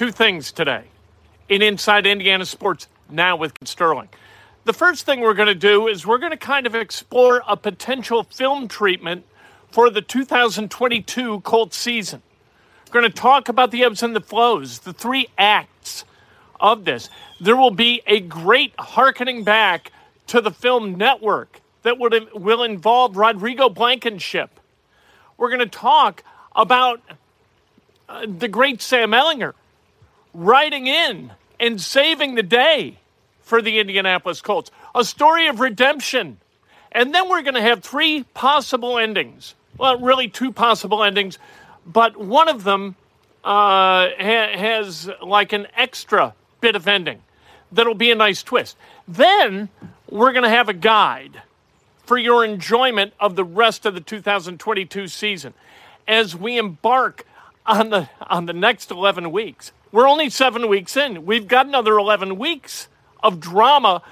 two things today in Inside Indiana Sports now with Sterling. The first thing we're going to do is we're going to kind of explore a potential film treatment for the 2022 Colts season. We're going to talk about the ebbs and the flows, the three acts of this. There will be a great harkening back to the film network that would, will involve Rodrigo Blankenship. We're going to talk about uh, the great Sam Ehlinger riding in and saving the day for the Indianapolis Colts. A story of redemption. And then we're going to have three possible endings. Well, really, two possible endings, but one of them uh, ha- has like an extra bit of ending that'll be a nice twist. Then we're going to have a guide for your enjoyment of the rest of the 2022 season as we embark on the on the next 11 weeks. We're only 7 weeks in. We've got another 11 weeks of drama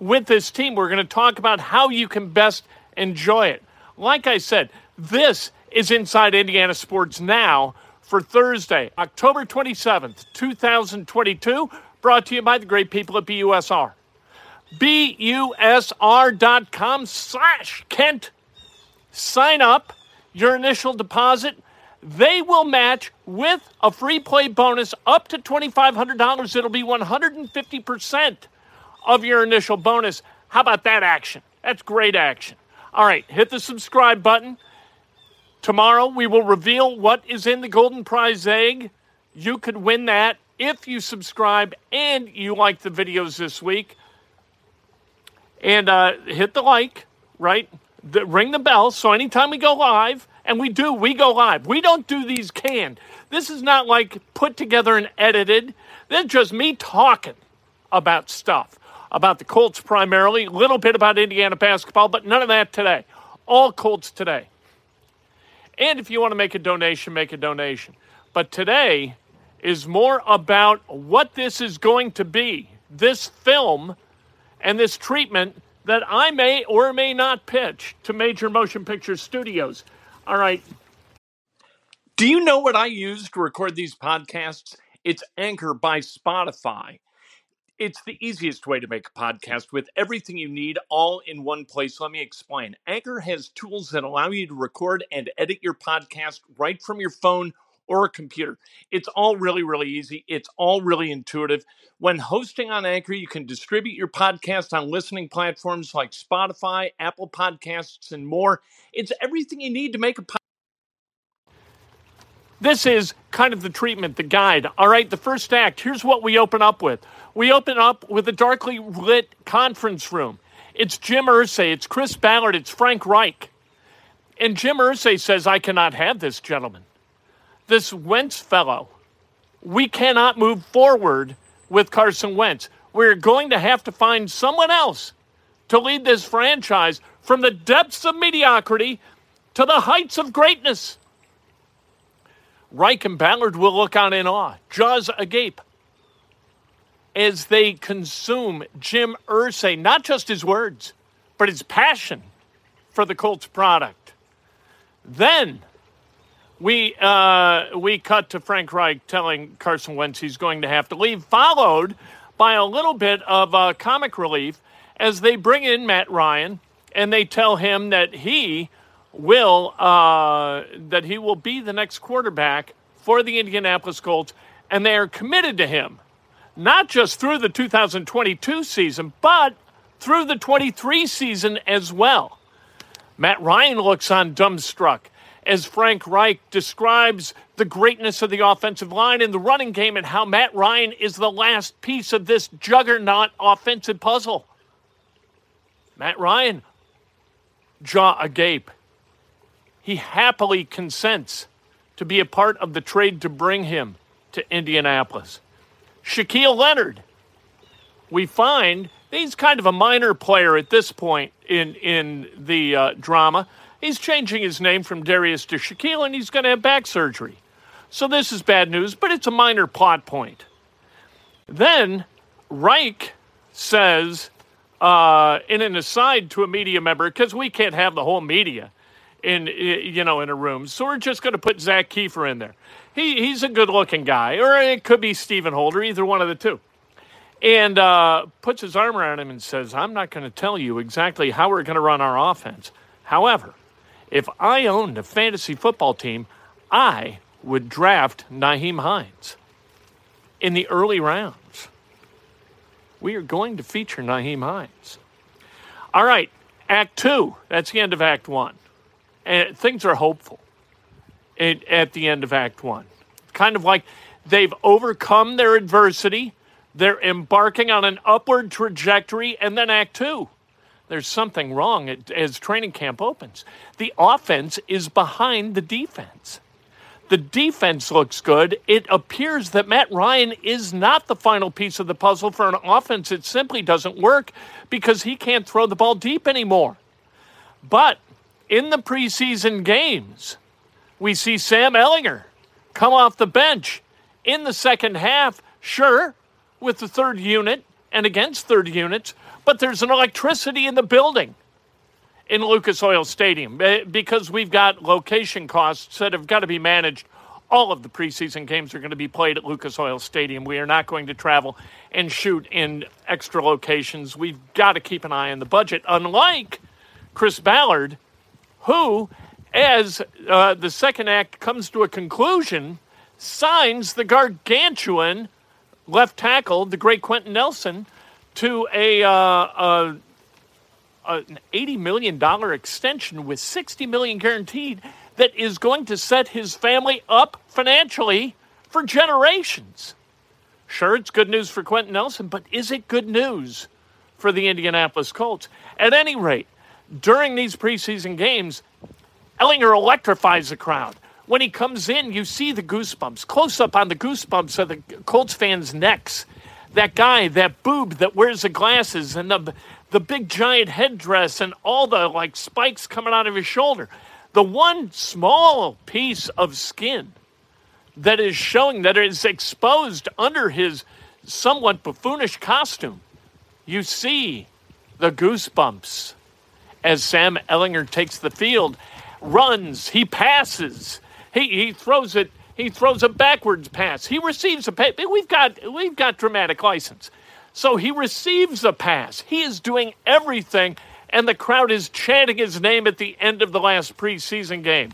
with this team. We're going to talk about how you can best enjoy it. Like I said, this is Inside Indiana Sports Now for Thursday, October 27th, 2022, brought to you by the great people at BUSR. BUSR.com slash Kent. Sign up, your initial deposit. They will match with a free play bonus up to $2,500. It'll be 150% of your initial bonus. How about that action? That's great action. All right, hit the subscribe button. Tomorrow we will reveal what is in the golden prize egg. You could win that if you subscribe and you like the videos this week. And uh, hit the like, right? The, ring the bell so anytime we go live, and we do, we go live. We don't do these canned. This is not like put together and edited. Is just me talking about stuff about the Colts primarily, a little bit about Indiana basketball, but none of that today. All Colts today. And if you want to make a donation, make a donation. But today is more about what this is going to be this film and this treatment that I may or may not pitch to major motion picture studios. All right. Do you know what I use to record these podcasts? It's Anchor by Spotify. It's the easiest way to make a podcast with everything you need all in one place. Let me explain. Anchor has tools that allow you to record and edit your podcast right from your phone or a computer. It's all really, really easy. It's all really intuitive. When hosting on Anchor, you can distribute your podcast on listening platforms like Spotify, Apple Podcasts, and more. It's everything you need to make a podcast. This is kind of the treatment, the guide. All right, the first act, here's what we open up with. We open up with a darkly lit conference room. It's Jim Irsay, it's Chris Ballard, it's Frank Reich. And Jim Irsay says, I cannot have this gentleman. This Wentz fellow. We cannot move forward with Carson Wentz. We're going to have to find someone else to lead this franchise from the depths of mediocrity to the heights of greatness. Reich and Ballard will look on in awe, jaws agape, as they consume Jim Irsay, not just his words, but his passion for the Colts product. Then we uh, we cut to Frank Reich telling Carson Wentz he's going to have to leave, followed by a little bit of uh, comic relief as they bring in Matt Ryan and they tell him that he will uh, that he will be the next quarterback for the Indianapolis Colts, and they are committed to him, not just through the 2022 season, but through the 23 season as well. Matt Ryan looks on dumbstruck as Frank Reich describes the greatness of the offensive line and the running game and how Matt Ryan is the last piece of this juggernaut offensive puzzle. Matt Ryan, jaw agape he happily consents to be a part of the trade to bring him to Indianapolis. Shaquille Leonard, we find he's kind of a minor player at this point in, in the uh, drama. He's changing his name from Darius to Shaquille, and he's going to have back surgery. So this is bad news, but it's a minor plot point. Then Reich says, uh, in an aside to a media member, because we can't have the whole media, in you know in a room. So we're just going to put Zak Keefer in there. He, he's a good looking guy, or it could be Stephen Holder, either one of the two. And uh, puts his arm around him and says, I'm not going to tell you exactly how we're going to run our offense. However, if I owned a fantasy football team, I would draft Nyheim Hines in the early rounds. We are going to feature Nyheim Hines. All right, Act Two. That's the end of Act One. And things are hopeful at the end of Act One. Kind of like they've overcome their adversity, they're embarking on an upward trajectory, and then Act Two. There's something wrong as training camp opens. The offense is behind the defense. The defense looks good. It appears that Matt Ryan is not the final piece of the puzzle for an offense. It simply doesn't work because he can't throw the ball deep anymore. But in the preseason games, we see Sam Ehlinger come off the bench in the second half, sure, with the third unit and against third units, but there's an electricity in the building in Lucas Oil Stadium eh, because we've got location costs that have got to be managed. All of the preseason games are going to be played at Lucas Oil Stadium. We are not going to travel and shoot in extra locations. We've got to keep an eye on the budget, unlike Chris Ballard, who, as uh, the second act comes to a conclusion, signs the gargantuan left tackle, the great Quenton Nelson, to a, uh, a an $80 million extension with 60 million guaranteed that is going to set his family up financially for generations. Sure, it's good news for Quenton Nelson, but is it good news for the Indianapolis Colts? At any rate, during these preseason games, Ehlinger electrifies the crowd. When he comes in, you see the goosebumps, close up on the goosebumps of the Colts fans' necks. That guy, that boob that wears the glasses and the the big giant headdress and all the like spikes coming out of his shoulder. The one small piece of skin that is showing that is exposed under his somewhat buffoonish costume, you see the goosebumps as Sam Ehlinger takes the field, runs, he passes, he, he throws it, he throws a backwards pass, he receives a pass. We've got we've got dramatic license. So he receives a pass. He is doing everything, and the crowd is chanting his name at the end of the last preseason game.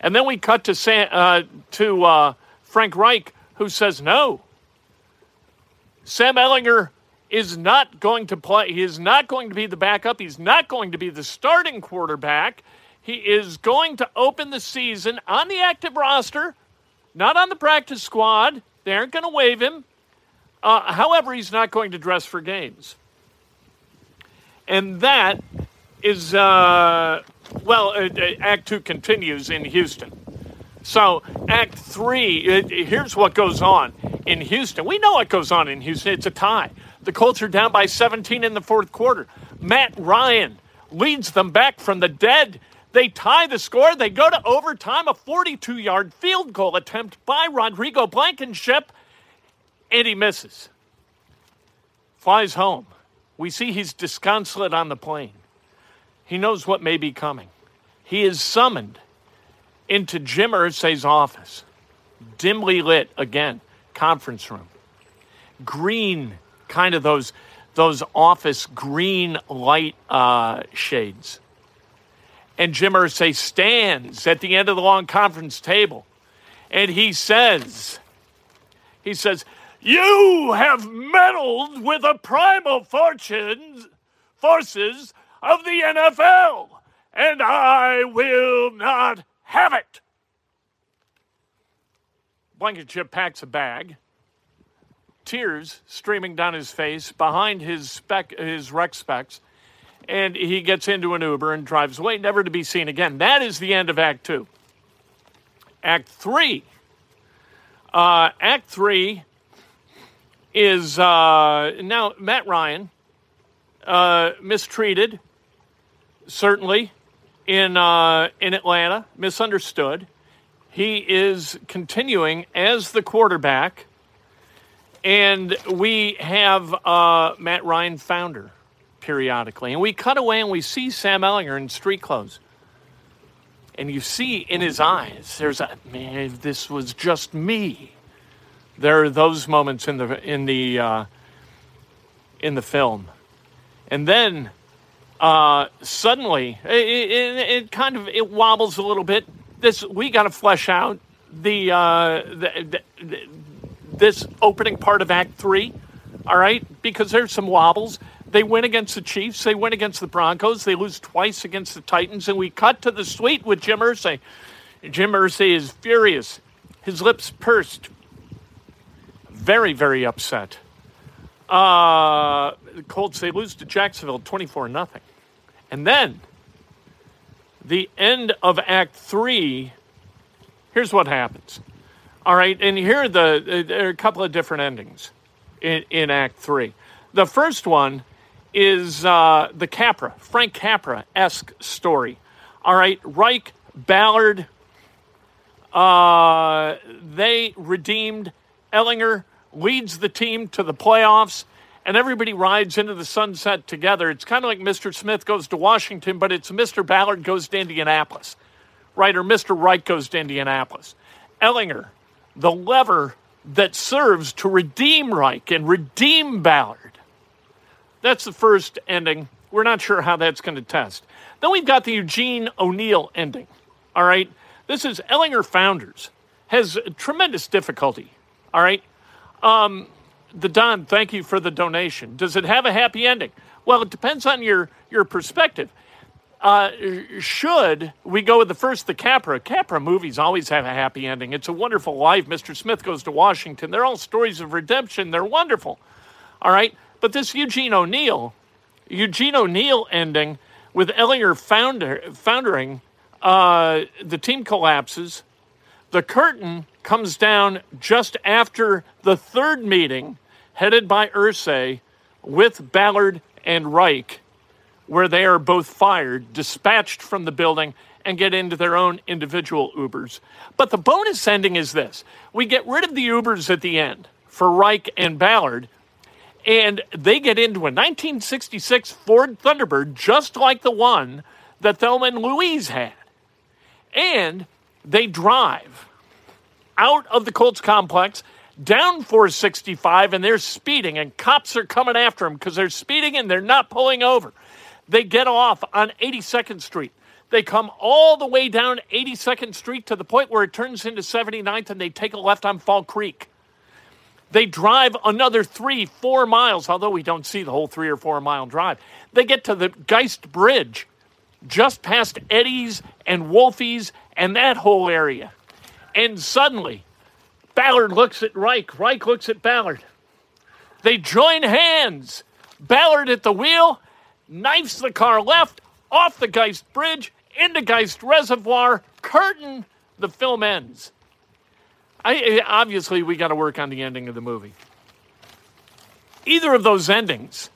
And then we cut to Sam, uh, to uh, Frank Reich, who says no. Sam Ehlinger is not going to play. He is not going to be the backup. He's not going to be the starting quarterback. He is going to open the season on the active roster, not on the practice squad. They aren't going to waive him. Uh, however, he's not going to dress for games. And that is, uh, well, uh, uh Act Two continues in Houston. So, Act Three, uh, here's what goes on in Houston. We know what goes on in Houston. It's a tie. The Colts are down by 17 in the fourth quarter. Matt Ryan leads them back from the dead. They tie the score. They go to overtime, a 42 yard field goal attempt by Rodrigo Blankenship and he misses. Flies home. We see he's disconsolate on the plane. He knows what may be coming. He is summoned into Jim Irsay's office, dimly lit again, conference room. Green, kind of those those office green light uh, shades. And Jim Irsay stands at the end of the long conference table and he says, he says, you have meddled with the primal fortunes, forces of the NFL, and I will not have it. Blankenship packs a bag, tears streaming down his face behind his spec, his rec specs, and he gets into an Uber and drives away, never to be seen again. That is the end of Act Two. Act Three. Uh, Act Three is uh, now Matt Ryan uh, mistreated, certainly in uh, in Atlanta, misunderstood. He is continuing as the quarterback, and we have uh, Matt Ryan founder periodically, and we cut away and we see Sam Ehlinger in street clothes. And you see in his eyes, there's a man. If this was just me, there are those moments in the in the uh, in the film, and then uh, suddenly it, it, it, kind of it wobbles a little bit. This we got to flesh out the, uh, the, the, this opening part of Act Three, all right, because there's some wobbles. They win against the Chiefs. They win against the Broncos. They lose twice against the Titans. And we cut to the suite with Jim Irsay. Jim Irsay is furious, his lips pursed, very, very upset. Uh, the Colts, they lose to Jacksonville 24 nothing. And then the end of Act Three, here's what happens. All right, and here are the there are a couple of different endings in, in Act Three. The first one is uh, the Capra, Frank Capra esque story. All right, Reich, Ballard, uh, they redeemed. Ehlinger leads the team to the playoffs, and everybody rides into the sunset together. It's kind of like Mr. Smith goes to Washington, but it's Mr. Ballard goes to Indianapolis, right? Or Mr. Reich goes to Indianapolis. Ehlinger, the lever that serves to redeem Reich and redeem Ballard that's the first ending. We're not sure how that's going to test. Then we've got the Eugene O'Neill ending. All right. This is Ehlinger Founders. Has tremendous difficulty. All right. Um, the Don, thank you for the donation. Does it have a happy ending? Well, it depends on your, your perspective. Uh, should we go with the first, the Capra? Capra movies always have a happy ending. It's a wonderful life. Mr. Smith goes to Washington. They're all stories of redemption. They're wonderful. All right. But this Eugene O'Neill, Eugene O'Neill ending with Ehlinger founder, foundering, uh, the team collapses. The curtain comes down just after the third meeting, headed by Irsay, with Ballard and Reich, where they are both fired, dispatched from the building, and get into their own individual Ubers. But the bonus ending is this we get rid of the Ubers at the end for Reich and Ballard, and they get into a 1966 Ford Thunderbird just like the one that Thelma and Louise had. And they drive out of the Colts complex down 465 and they're speeding and cops are coming after them because they're speeding and they're not pulling over. They get off on 82nd Street. They come all the way down 82nd Street to the point where it turns into 79th and they take a left on Fall Creek. They drive another three, four miles, although we don't see the whole three or four mile drive. They get to the Geist Bridge, just past Eddie's and Wolfie's and that whole area. And suddenly, Ballard looks at Reich. Reich looks at Ballard. They join hands. Ballard at the wheel, knifes the car left, off the Geist Bridge, into Geist Reservoir, curtain, the film ends. I, obviously, we got to work on the ending of the movie. Either of those endings,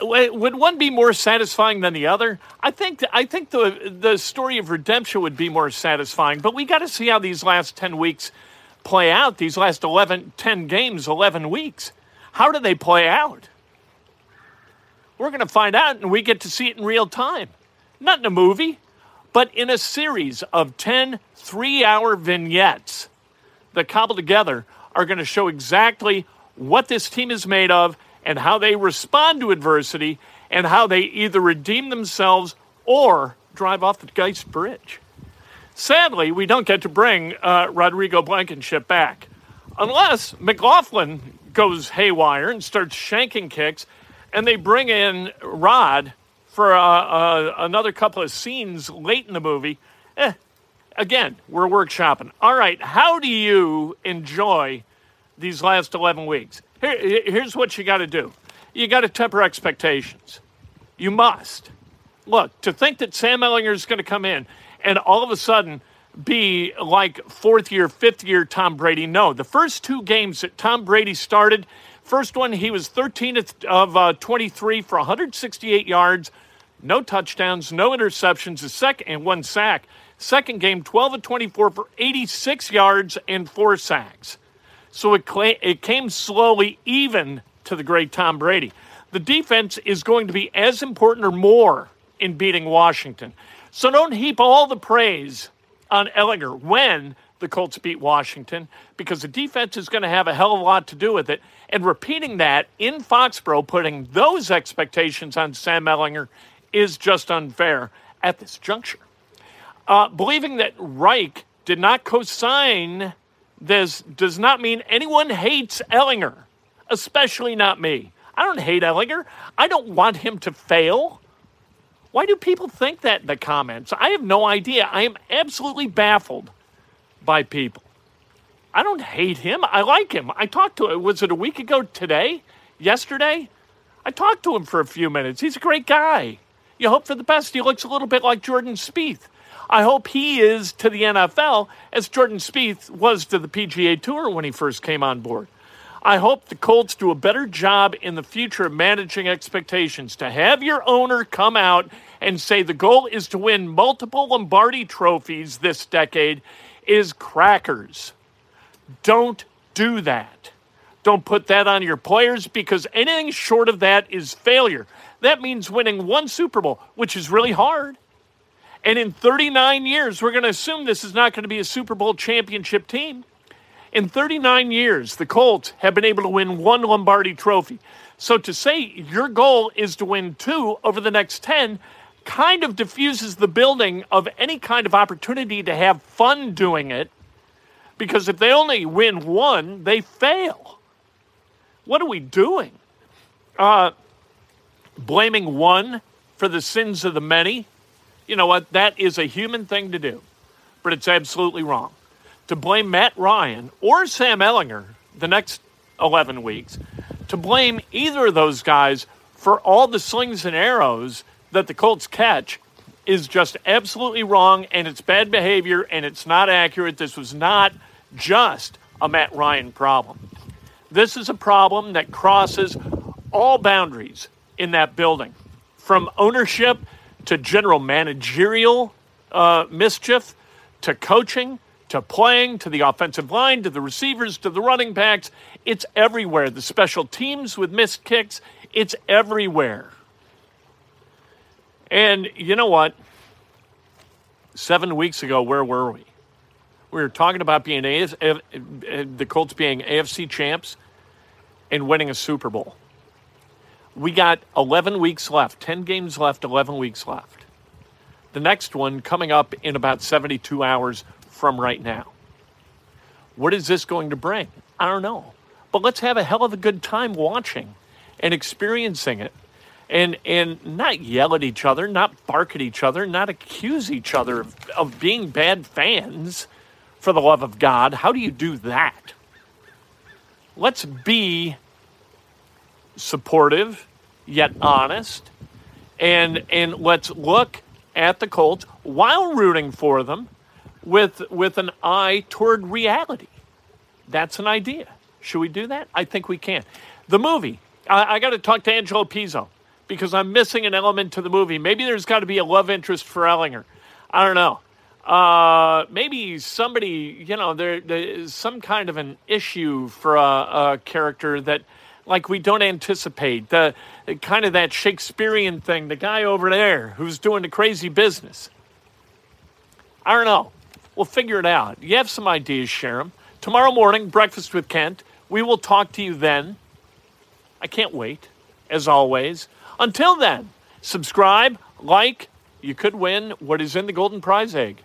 would one be more satisfying than the other? I think I think the the story of redemption would be more satisfying, but we got to see how these last 10 weeks play out. These last 11 10 games, 11 weeks. How do they play out? We're going to find out and we get to see it in real time. Not in a movie, but in a series of 10 3-hour vignettes that cobbled together are going to show exactly what this team is made of and how they respond to adversity and how they either redeem themselves or drive off the Geist Bridge. Sadly, we don't get to bring uh, Rodrigo Blankenship back unless McLaughlin goes haywire and starts shanking kicks and they bring in Rod for uh, uh, another couple of scenes late in the movie. Eh, again, we're workshopping. All right, how do you enjoy these last 11 weeks? Here, here's what you got to do you got to temper expectations. You must. Look, to think that Sam Ehlinger is going to come in and all of a sudden be like fourth year, fifth year Tom Brady, no. The first two games that Tom Brady started, first one, he was 13th of uh, 23 for 168 yards, no touchdowns, no interceptions, the second, and one sack. Second game, 12 of 24 for 86 yards and four sacks. So it, it came slowly even to the great Tom Brady. The defense is going to be as important or more in beating Washington. So don't heap all the praise on Ehlinger when the Colts beat Washington because the defense is going to have a hell of a lot to do with it. And repeating that in Foxborough, putting those expectations on Sam Ehlinger is just unfair at this juncture. Uh, believing that Reich did not co sign this does not mean anyone hates Ehlinger, especially not me. I don't hate Ehlinger. I don't want him to fail. Why do people think that in the comments? I have no idea. I am absolutely baffled by people. I don't hate him. I like him. I talked to him. Was it a week ago today? Yesterday? I talked to him for a few minutes. He's a great guy. You hope for the best. He looks a little bit like Jordan Spieth. I hope he is to the NFL as Jordan Spieth was to the PGA Tour when he first came on board. I hope the Colts do a better job in the future of managing expectations. To have your owner come out and say the goal is to win multiple Lombardi trophies this decade is crackers. Don't do that. Don't put that on your players because anything short of that is failure. That means winning one Super Bowl, which is really hard. And in 39 years, we're going to assume this is not going to be a Super Bowl championship team. In 39 years, the Colts have been able to win one Lombardi trophy. So to say your goal is to win two over the next 10 kind of diffuses the building of any kind of opportunity to have fun doing it because if they only win one, they fail. What are we doing? Uh, blaming one for the sins of the many. You know what? That is a human thing to do, but it's absolutely wrong. To blame Matt Ryan or Sam Ehlinger the next 11 weeks, to blame either of those guys for all the slings and arrows that the Colts catch is just absolutely wrong and it's bad behavior and it's not accurate. This was not just a Matt Ryan problem. This is a problem that crosses all boundaries in that building from ownership to general managerial uh, mischief to coaching to playing to the offensive line to the receivers to the running backs. It's everywhere. The special teams with missed kicks, it's everywhere. And you know what? Seven weeks ago, where were we? We were talking about being AF, the Colts being AFC champs and winning a Super Bowl. We got 11 weeks left, 10 games left, 11 weeks left. The next one coming up in about 72 hours from right now. What is this going to bring? I don't know. But let's have a hell of a good time watching and experiencing it and and not yell at each other, not bark at each other, not accuse each other of, of being bad fans for the love of God. How do you do that? Let's be supportive yet honest and and let's look at the Colts while rooting for them with with an eye toward reality. That's an idea. Should we do that? I think we can. The movie. I, I got to talk to Angelo Pizzo because I'm missing an element to the movie. Maybe there's got to be a love interest for Ehlinger. I don't know. Uh, maybe somebody, you know, there, there is some kind of an issue for a, a character that, like, we don't anticipate. The kind of that Shakespearean thing. The guy over there who's doing the crazy business. I don't know. We'll figure it out. You have some ideas, share them. Tomorrow morning, breakfast with Kent. We will talk to you then. I can't wait, as always. Until then, subscribe, like. You could win what is in the golden prize egg.